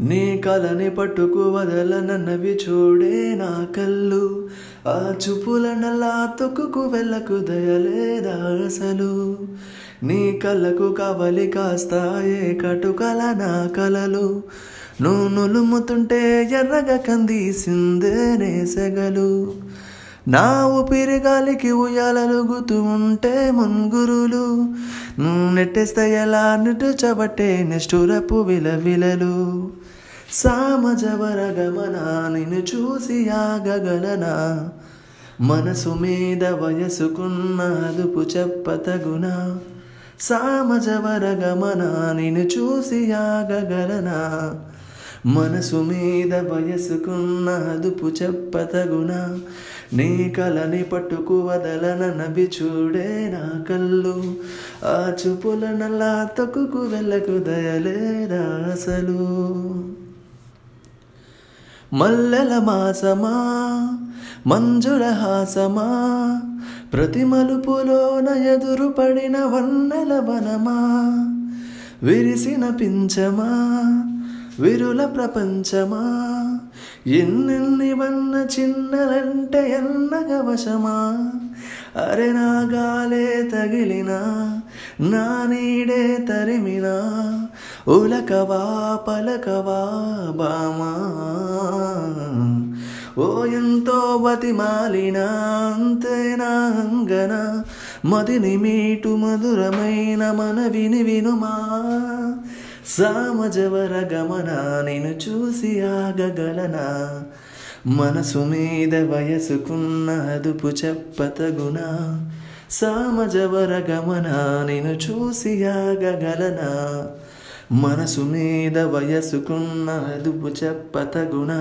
నీ కలని పట్టుకు వదలనన్నవి చూడే నా కళ్ళు. ఆ చూపుల నల్లా తొక్కుకు వెళ్ళకు దయలేదా అసలు? నీ కళ్ళకు కవలి కాస్తాయే కటుకల నా కలలు? నువ్వు నులుముతుంటే ఎర్రగా కందీసిందే నే సెగలు. నా ఊపిరి గాలికి ఉయ్యాలలుగుతూ ఉంటే మున్గురులు నెట్టేస్తే ఎలా నిట్టుచబట్టే నిష్ఠురపు విలవిలలు. సామజవర గమన నిన్ను చూసి ఆగగలనా. మనసు మీద వయసుకున్న అదుపు చెప్పతగునా. సామజవర గమన నిన్ను చూసి ఆగగలనా. మనసు మీద వయసుకున్న అదుపు చెప్పతగునా? నీ కలని పట్టుకు వదలన నబి చూడే నా కళ్ళు. ఆ చూపుల నల్లా తొక్కుకు వెళ్ళకు దయలేదా అసలు? మల్లెల మాసమా? మంజుల హాసమా? ప్రతి మలుపులోన ఎదురు పడిన వన్నెల వనమా? విరిసిన పించమా విరుల ప్రపంచమా? ఎన్నెన్ని వన్న చిన్నలంటే ఎన్నగ వశమా? అరె నాగాలే తగిలినా నా నీడే తరిమినా? ఉలకవా పలకవా బామా? ఓ ఎంతో బతిమాలినా అంతేనా అంగన? మదిని మీటు మధురమైన మనవిని వినుమా? సామజవర గమన నేను చూసి ఆగగలనా? మనసు మీద వయసుకున్న అదుపు చెప్పతగునా? సామజవర గమన నేను చూసి ఆగగలనా? మనసు మీద వయసుకున్న అదుపు చెప్పతగునా?